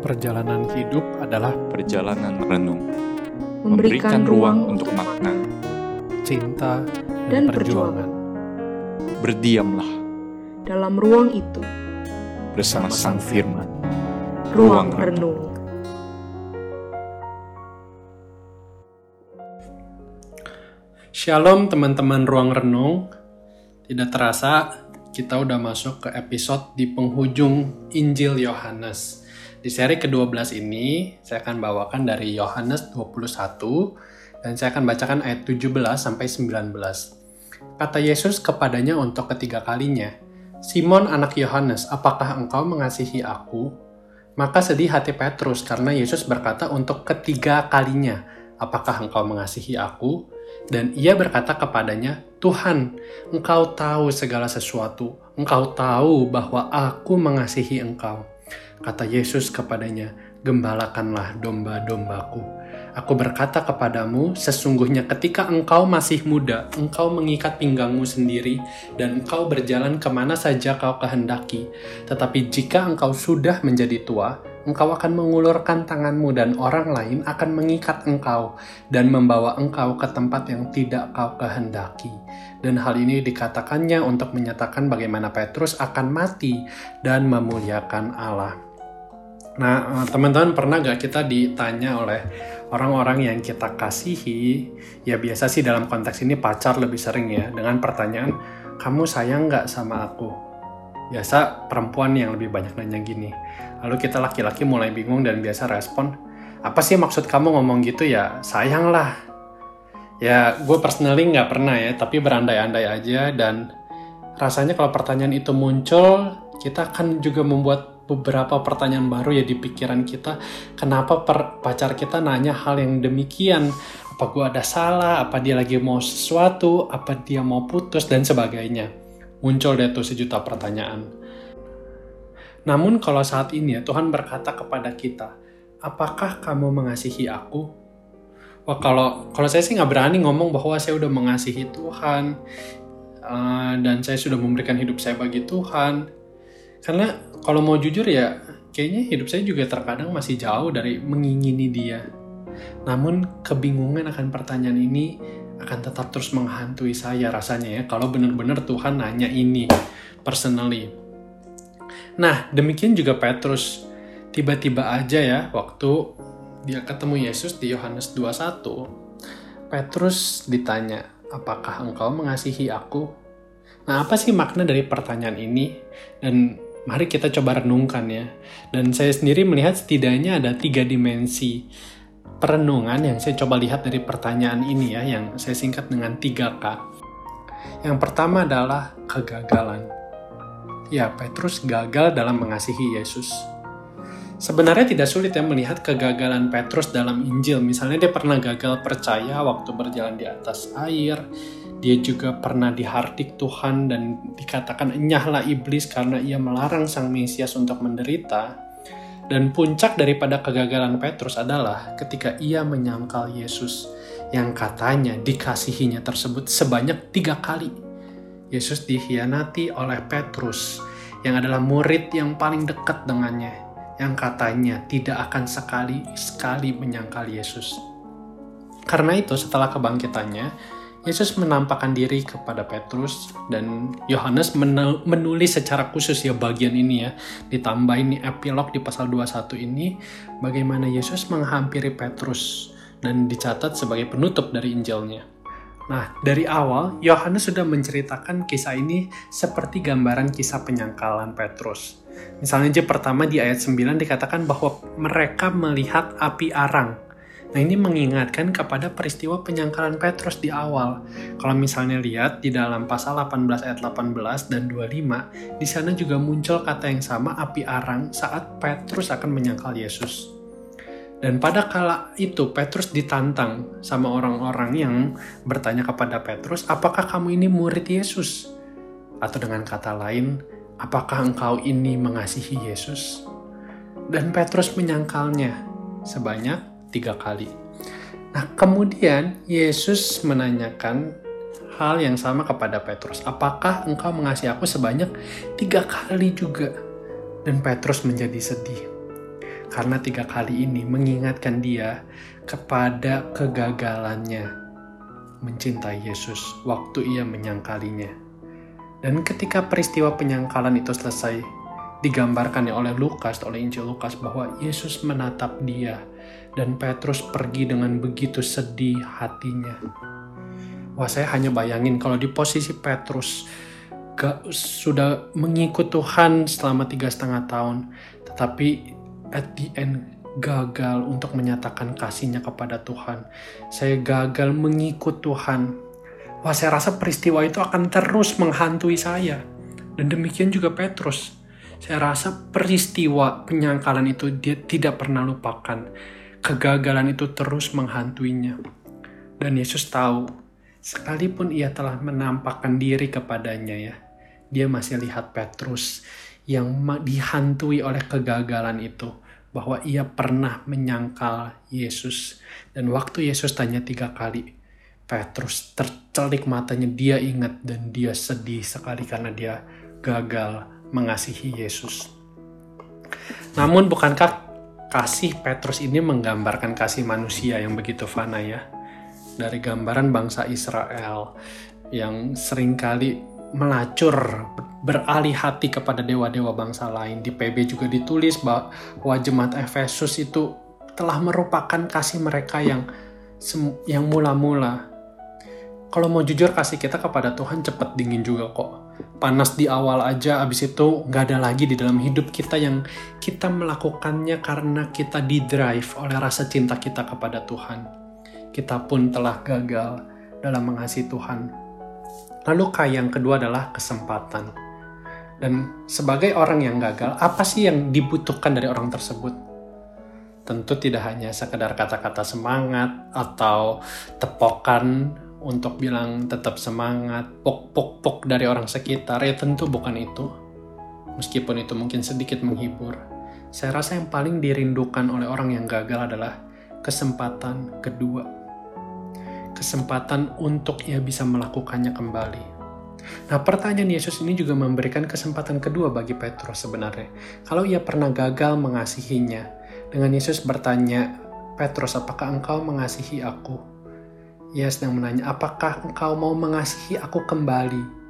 Perjalanan hidup adalah perjalanan renung, memberikan ruang untuk makna. cinta Dan dan, perjuangan. Berdiamlah Dalam ruang itu, bersama Sang Firman. ruang Ruang renung. Shalom teman-teman ruang renung. Tidak terasa kita udah masuk ke episode di penghujung Injil Yohanes. Di seri ke-12 ini saya akan bawakan dari Yohanes 21 dan saya akan bacakan ayat 17 sampai 19. Kata Yesus kepadanya untuk ketiga kalinya, Simon anak Yohanes, apakah engkau mengasihi aku? Maka sedih hati Petrus karena Yesus berkata untuk ketiga kalinya, apakah engkau mengasihi aku? Dan ia berkata kepadanya, Tuhan, engkau tahu segala sesuatu. Engkau tahu bahwa aku mengasihi engkau. Kata Yesus kepadanya, gembalakanlah domba-dombaku. Aku berkata kepadamu, sesungguhnya ketika engkau masih muda, engkau mengikat pinggangmu sendiri, dan engkau berjalan ke mana saja kau kehendaki. Tetapi jika engkau sudah menjadi tua, engkau akan mengulurkan tanganmu dan orang lain akan mengikat engkau dan membawa engkau ke tempat yang tidak kau kehendaki. Dan hal ini dikatakannya untuk menyatakan bagaimana Petrus akan mati dan memuliakan Allah. Nah, eh, teman-teman pernah gak kita ditanya oleh orang-orang yang kita kasihi, ya biasa sih dalam konteks ini pacar lebih sering ya, dengan pertanyaan, kamu sayang gak sama aku? Biasa perempuan yang lebih banyak nanya gini. Lalu kita laki-laki mulai bingung dan biasa respon, apa sih maksud kamu ngomong gitu ya? Sayang lah. Ya, gue personally nggak pernah ya, tapi berandai-andai aja dan rasanya kalau pertanyaan itu muncul, kita akan juga membuat beberapa pertanyaan baru ya di pikiran kita. Kenapa per- pacar kita nanya hal yang demikian? Apa gue ada salah? Apa dia lagi mau sesuatu? Apa dia mau putus? Dan sebagainya. Muncul deh tuh sejuta pertanyaan. Namun kalau saat ini ya Tuhan berkata kepada kita, apakah kamu mengasihi aku? Wah kalau kalau saya sih nggak berani ngomong bahwa saya udah mengasihi Tuhan eh, dan saya sudah memberikan hidup saya bagi Tuhan. Karena kalau mau jujur ya kayaknya hidup saya juga terkadang masih jauh dari mengingini Dia. Namun kebingungan akan pertanyaan ini akan tetap terus menghantui saya rasanya ya kalau benar-benar Tuhan nanya ini personally. Nah, demikian juga Petrus. Tiba-tiba aja ya, waktu dia ketemu Yesus di Yohanes 21, Petrus ditanya, apakah engkau mengasihi aku? Nah, apa sih makna dari pertanyaan ini? Dan mari kita coba renungkan ya. Dan saya sendiri melihat setidaknya ada tiga dimensi perenungan yang saya coba lihat dari pertanyaan ini ya, yang saya singkat dengan 3K. Yang pertama adalah kegagalan ya Petrus gagal dalam mengasihi Yesus. Sebenarnya tidak sulit ya melihat kegagalan Petrus dalam Injil. Misalnya dia pernah gagal percaya waktu berjalan di atas air. Dia juga pernah dihardik Tuhan dan dikatakan enyahlah iblis karena ia melarang sang Mesias untuk menderita. Dan puncak daripada kegagalan Petrus adalah ketika ia menyangkal Yesus yang katanya dikasihinya tersebut sebanyak tiga kali Yesus dikhianati oleh Petrus yang adalah murid yang paling dekat dengannya yang katanya tidak akan sekali-sekali menyangkal Yesus. Karena itu setelah kebangkitannya, Yesus menampakkan diri kepada Petrus dan Yohanes menu- menulis secara khusus ya bagian ini ya ditambahin nih epilog di pasal 21 ini bagaimana Yesus menghampiri Petrus dan dicatat sebagai penutup dari Injilnya. Nah, dari awal, Yohanes sudah menceritakan kisah ini seperti gambaran kisah penyangkalan Petrus. Misalnya aja pertama di ayat 9 dikatakan bahwa mereka melihat api arang. Nah, ini mengingatkan kepada peristiwa penyangkalan Petrus di awal. Kalau misalnya lihat di dalam pasal 18 ayat 18 dan 25, di sana juga muncul kata yang sama api arang saat Petrus akan menyangkal Yesus. Dan pada kala itu Petrus ditantang sama orang-orang yang bertanya kepada Petrus, "Apakah kamu ini murid Yesus?" Atau dengan kata lain, "Apakah engkau ini mengasihi Yesus?" Dan Petrus menyangkalnya sebanyak tiga kali. Nah, kemudian Yesus menanyakan hal yang sama kepada Petrus, "Apakah engkau mengasihi aku sebanyak tiga kali juga?" Dan Petrus menjadi sedih karena tiga kali ini mengingatkan dia kepada kegagalannya mencintai Yesus waktu ia menyangkalinya. Dan ketika peristiwa penyangkalan itu selesai, digambarkan oleh Lukas, oleh Injil Lukas bahwa Yesus menatap dia dan Petrus pergi dengan begitu sedih hatinya. Wah saya hanya bayangin kalau di posisi Petrus gak, sudah mengikut Tuhan selama tiga setengah tahun, tetapi at the end gagal untuk menyatakan kasihnya kepada Tuhan. Saya gagal mengikut Tuhan. Wah, saya rasa peristiwa itu akan terus menghantui saya. Dan demikian juga Petrus. Saya rasa peristiwa penyangkalan itu dia tidak pernah lupakan. Kegagalan itu terus menghantuinya. Dan Yesus tahu, sekalipun ia telah menampakkan diri kepadanya ya, dia masih lihat Petrus yang dihantui oleh kegagalan itu bahwa ia pernah menyangkal Yesus. Dan waktu Yesus tanya tiga kali, Petrus tercelik matanya, dia ingat dan dia sedih sekali karena dia gagal mengasihi Yesus. Namun bukankah kasih Petrus ini menggambarkan kasih manusia yang begitu fana ya? Dari gambaran bangsa Israel yang sering kali melacur beralih hati kepada dewa-dewa bangsa lain. Di PB juga ditulis bahwa jemaat Efesus itu telah merupakan kasih mereka yang yang mula-mula. Kalau mau jujur kasih kita kepada Tuhan cepat dingin juga kok. Panas di awal aja, abis itu nggak ada lagi di dalam hidup kita yang kita melakukannya karena kita di drive oleh rasa cinta kita kepada Tuhan. Kita pun telah gagal dalam mengasihi Tuhan Lalu K yang kedua adalah kesempatan. Dan sebagai orang yang gagal, apa sih yang dibutuhkan dari orang tersebut? Tentu tidak hanya sekedar kata-kata semangat atau tepokan untuk bilang tetap semangat, pok-pok-pok dari orang sekitar, ya tentu bukan itu. Meskipun itu mungkin sedikit menghibur, saya rasa yang paling dirindukan oleh orang yang gagal adalah kesempatan kedua kesempatan untuk ia bisa melakukannya kembali. Nah, pertanyaan Yesus ini juga memberikan kesempatan kedua bagi Petrus sebenarnya. Kalau ia pernah gagal mengasihinya, dengan Yesus bertanya, Petrus, apakah engkau mengasihi aku? Ia sedang menanya, apakah engkau mau mengasihi aku kembali?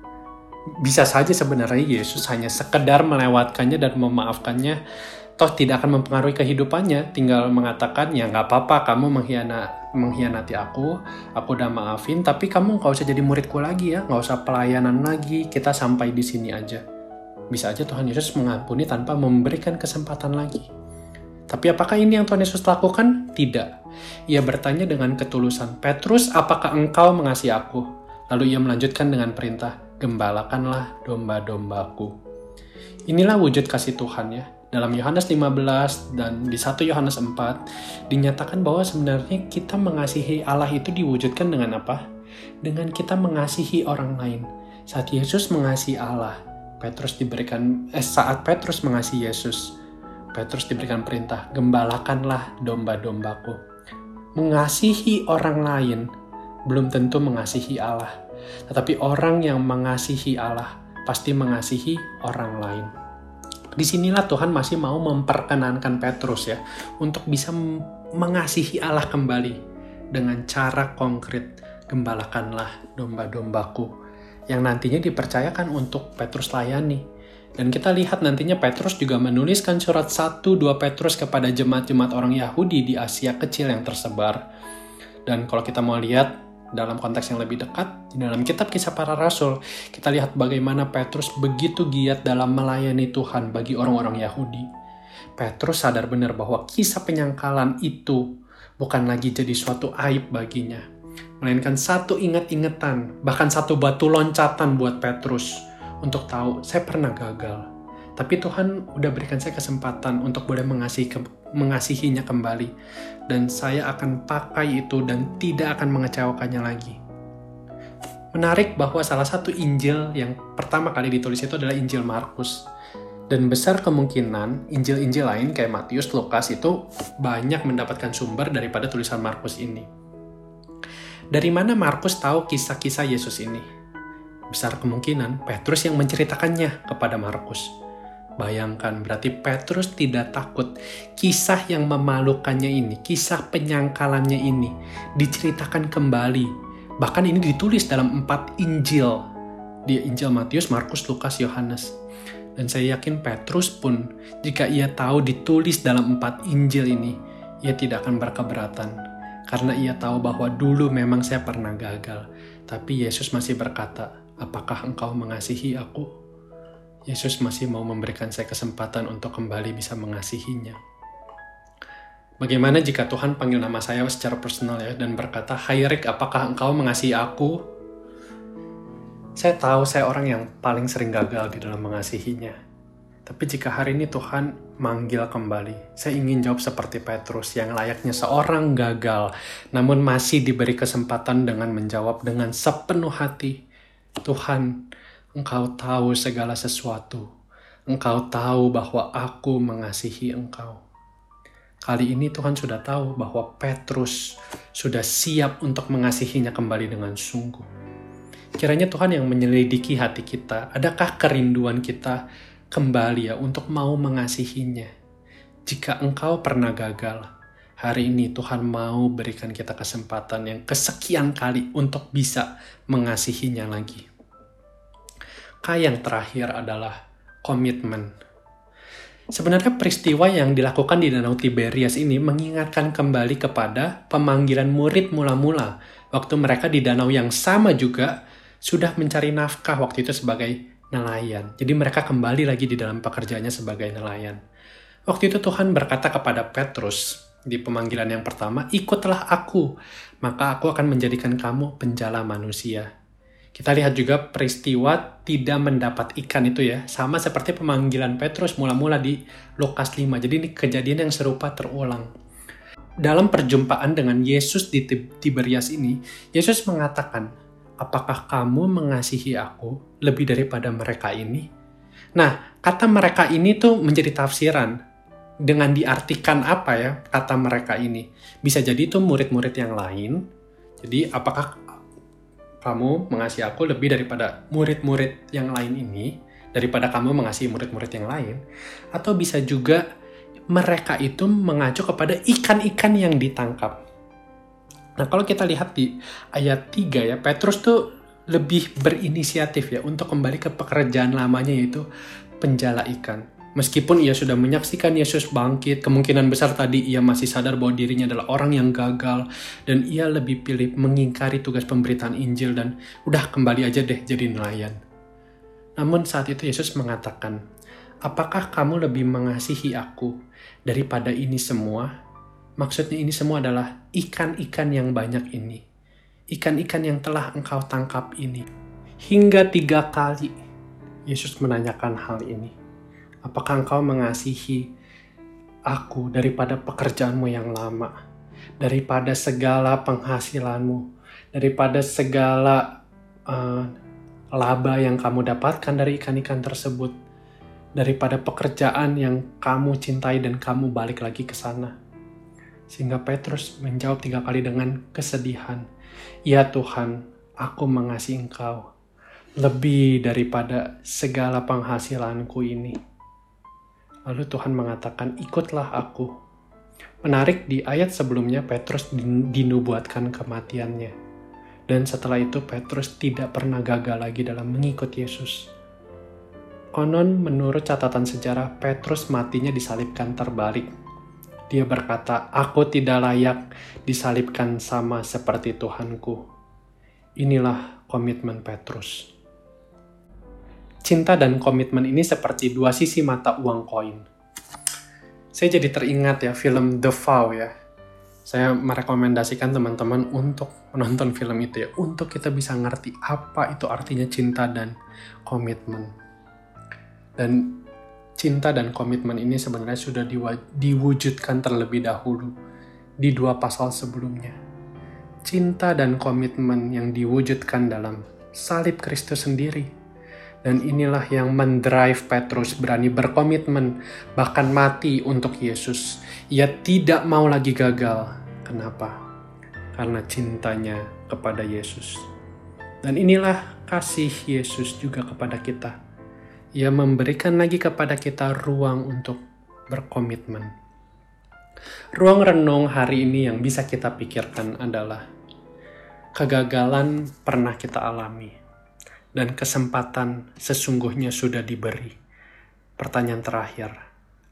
Bisa saja sebenarnya Yesus hanya sekedar melewatkannya dan memaafkannya toh tidak akan mempengaruhi kehidupannya tinggal mengatakan ya nggak apa-apa kamu mengkhianat mengkhianati aku aku udah maafin tapi kamu nggak usah jadi muridku lagi ya nggak usah pelayanan lagi kita sampai di sini aja bisa aja Tuhan Yesus mengampuni tanpa memberikan kesempatan lagi tapi apakah ini yang Tuhan Yesus lakukan? Tidak. Ia bertanya dengan ketulusan, Petrus, apakah engkau mengasihi aku? Lalu ia melanjutkan dengan perintah, gembalakanlah domba-dombaku. Inilah wujud kasih Tuhan ya dalam Yohanes 15 dan di 1 Yohanes 4 dinyatakan bahwa sebenarnya kita mengasihi Allah itu diwujudkan dengan apa? Dengan kita mengasihi orang lain. Saat Yesus mengasihi Allah, Petrus diberikan eh, saat Petrus mengasihi Yesus, Petrus diberikan perintah, "Gembalakanlah domba-dombaku." Mengasihi orang lain belum tentu mengasihi Allah, tetapi orang yang mengasihi Allah pasti mengasihi orang lain di sinilah Tuhan masih mau memperkenankan Petrus ya untuk bisa mengasihi Allah kembali dengan cara konkret gembalakanlah domba-dombaku yang nantinya dipercayakan untuk Petrus layani. Dan kita lihat nantinya Petrus juga menuliskan surat 1-2 Petrus kepada jemaat-jemaat orang Yahudi di Asia kecil yang tersebar. Dan kalau kita mau lihat dalam konteks yang lebih dekat, di dalam kitab kisah para rasul, kita lihat bagaimana Petrus begitu giat dalam melayani Tuhan bagi orang-orang Yahudi. Petrus sadar benar bahwa kisah penyangkalan itu bukan lagi jadi suatu aib baginya, melainkan satu ingat-ingatan, bahkan satu batu loncatan buat Petrus untuk tahu saya pernah gagal. Tapi Tuhan udah berikan saya kesempatan untuk boleh mengasihi mengasihinya kembali dan saya akan pakai itu dan tidak akan mengecewakannya lagi. Menarik bahwa salah satu Injil yang pertama kali ditulis itu adalah Injil Markus. Dan besar kemungkinan Injil-Injil lain kayak Matius, Lukas itu banyak mendapatkan sumber daripada tulisan Markus ini. Dari mana Markus tahu kisah-kisah Yesus ini? Besar kemungkinan Petrus yang menceritakannya kepada Markus. Bayangkan, berarti Petrus tidak takut kisah yang memalukannya ini, kisah penyangkalannya ini diceritakan kembali. Bahkan ini ditulis dalam empat Injil, di Injil Matius, Markus, Lukas, Yohanes. Dan saya yakin Petrus pun, jika ia tahu ditulis dalam empat Injil ini, ia tidak akan berkeberatan. Karena ia tahu bahwa dulu memang saya pernah gagal. Tapi Yesus masih berkata, apakah engkau mengasihi aku? Yesus masih mau memberikan saya kesempatan untuk kembali bisa mengasihinya. Bagaimana jika Tuhan panggil nama saya secara personal ya dan berkata, Hai Rick, apakah engkau mengasihi aku? Saya tahu saya orang yang paling sering gagal di dalam mengasihinya. Tapi jika hari ini Tuhan manggil kembali, saya ingin jawab seperti Petrus yang layaknya seorang gagal, namun masih diberi kesempatan dengan menjawab dengan sepenuh hati. Tuhan, Engkau tahu segala sesuatu. Engkau tahu bahwa aku mengasihi Engkau. Kali ini Tuhan sudah tahu bahwa Petrus sudah siap untuk mengasihinya kembali dengan sungguh. Kiranya Tuhan yang menyelidiki hati kita, adakah kerinduan kita kembali ya untuk mau mengasihinya? Jika engkau pernah gagal, hari ini Tuhan mau berikan kita kesempatan yang kesekian kali untuk bisa mengasihinya lagi. K yang terakhir adalah komitmen. Sebenarnya peristiwa yang dilakukan di Danau Tiberias ini mengingatkan kembali kepada pemanggilan murid mula-mula waktu mereka di danau yang sama juga sudah mencari nafkah waktu itu sebagai nelayan. Jadi mereka kembali lagi di dalam pekerjaannya sebagai nelayan. Waktu itu Tuhan berkata kepada Petrus di pemanggilan yang pertama, "Ikutlah aku, maka aku akan menjadikan kamu penjala manusia." Kita lihat juga peristiwa tidak mendapat ikan itu ya, sama seperti pemanggilan Petrus mula-mula di Lukas 5. Jadi ini kejadian yang serupa terulang. Dalam perjumpaan dengan Yesus di Tiberias ini, Yesus mengatakan, "Apakah kamu mengasihi aku lebih daripada mereka ini?" Nah, kata mereka ini tuh menjadi tafsiran dengan diartikan apa ya kata mereka ini. Bisa jadi itu murid-murid yang lain. Jadi apakah kamu mengasihi aku lebih daripada murid-murid yang lain ini, daripada kamu mengasihi murid-murid yang lain, atau bisa juga mereka itu mengacu kepada ikan-ikan yang ditangkap. Nah, kalau kita lihat di ayat 3 ya, Petrus tuh lebih berinisiatif ya untuk kembali ke pekerjaan lamanya yaitu penjala ikan. Meskipun ia sudah menyaksikan Yesus bangkit, kemungkinan besar tadi ia masih sadar bahwa dirinya adalah orang yang gagal dan ia lebih pilih mengingkari tugas pemberitaan Injil dan udah kembali aja deh jadi nelayan. Namun saat itu Yesus mengatakan, "Apakah kamu lebih mengasihi aku daripada ini semua?" Maksudnya ini semua adalah ikan-ikan yang banyak ini. Ikan-ikan yang telah engkau tangkap ini. Hingga tiga kali Yesus menanyakan hal ini. Apakah engkau mengasihi aku daripada pekerjaanmu yang lama, daripada segala penghasilanmu, daripada segala uh, laba yang kamu dapatkan dari ikan-ikan tersebut, daripada pekerjaan yang kamu cintai dan kamu balik lagi ke sana. Sehingga Petrus menjawab tiga kali dengan kesedihan, Ya Tuhan, aku mengasihi engkau lebih daripada segala penghasilanku ini. Lalu Tuhan mengatakan, "Ikutlah aku." Menarik di ayat sebelumnya Petrus dinubuatkan kematiannya. Dan setelah itu Petrus tidak pernah gagal lagi dalam mengikut Yesus. Konon menurut catatan sejarah Petrus matinya disalibkan terbalik. Dia berkata, "Aku tidak layak disalibkan sama seperti Tuhanku." Inilah komitmen Petrus. Cinta dan komitmen ini seperti dua sisi mata uang koin. Saya jadi teringat ya film The Vow ya. Saya merekomendasikan teman-teman untuk menonton film itu ya, untuk kita bisa ngerti apa itu artinya cinta dan komitmen. Dan cinta dan komitmen ini sebenarnya sudah diwujudkan terlebih dahulu di dua pasal sebelumnya. Cinta dan komitmen yang diwujudkan dalam salib Kristus sendiri dan inilah yang mendrive Petrus berani berkomitmen, bahkan mati untuk Yesus. Ia tidak mau lagi gagal. Kenapa? Karena cintanya kepada Yesus. Dan inilah kasih Yesus juga kepada kita. ia memberikan lagi kepada kita ruang untuk berkomitmen. Ruang renung hari ini yang bisa kita pikirkan adalah kegagalan pernah kita alami dan kesempatan sesungguhnya sudah diberi. Pertanyaan terakhir,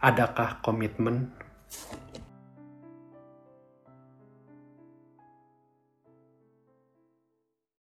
adakah komitmen?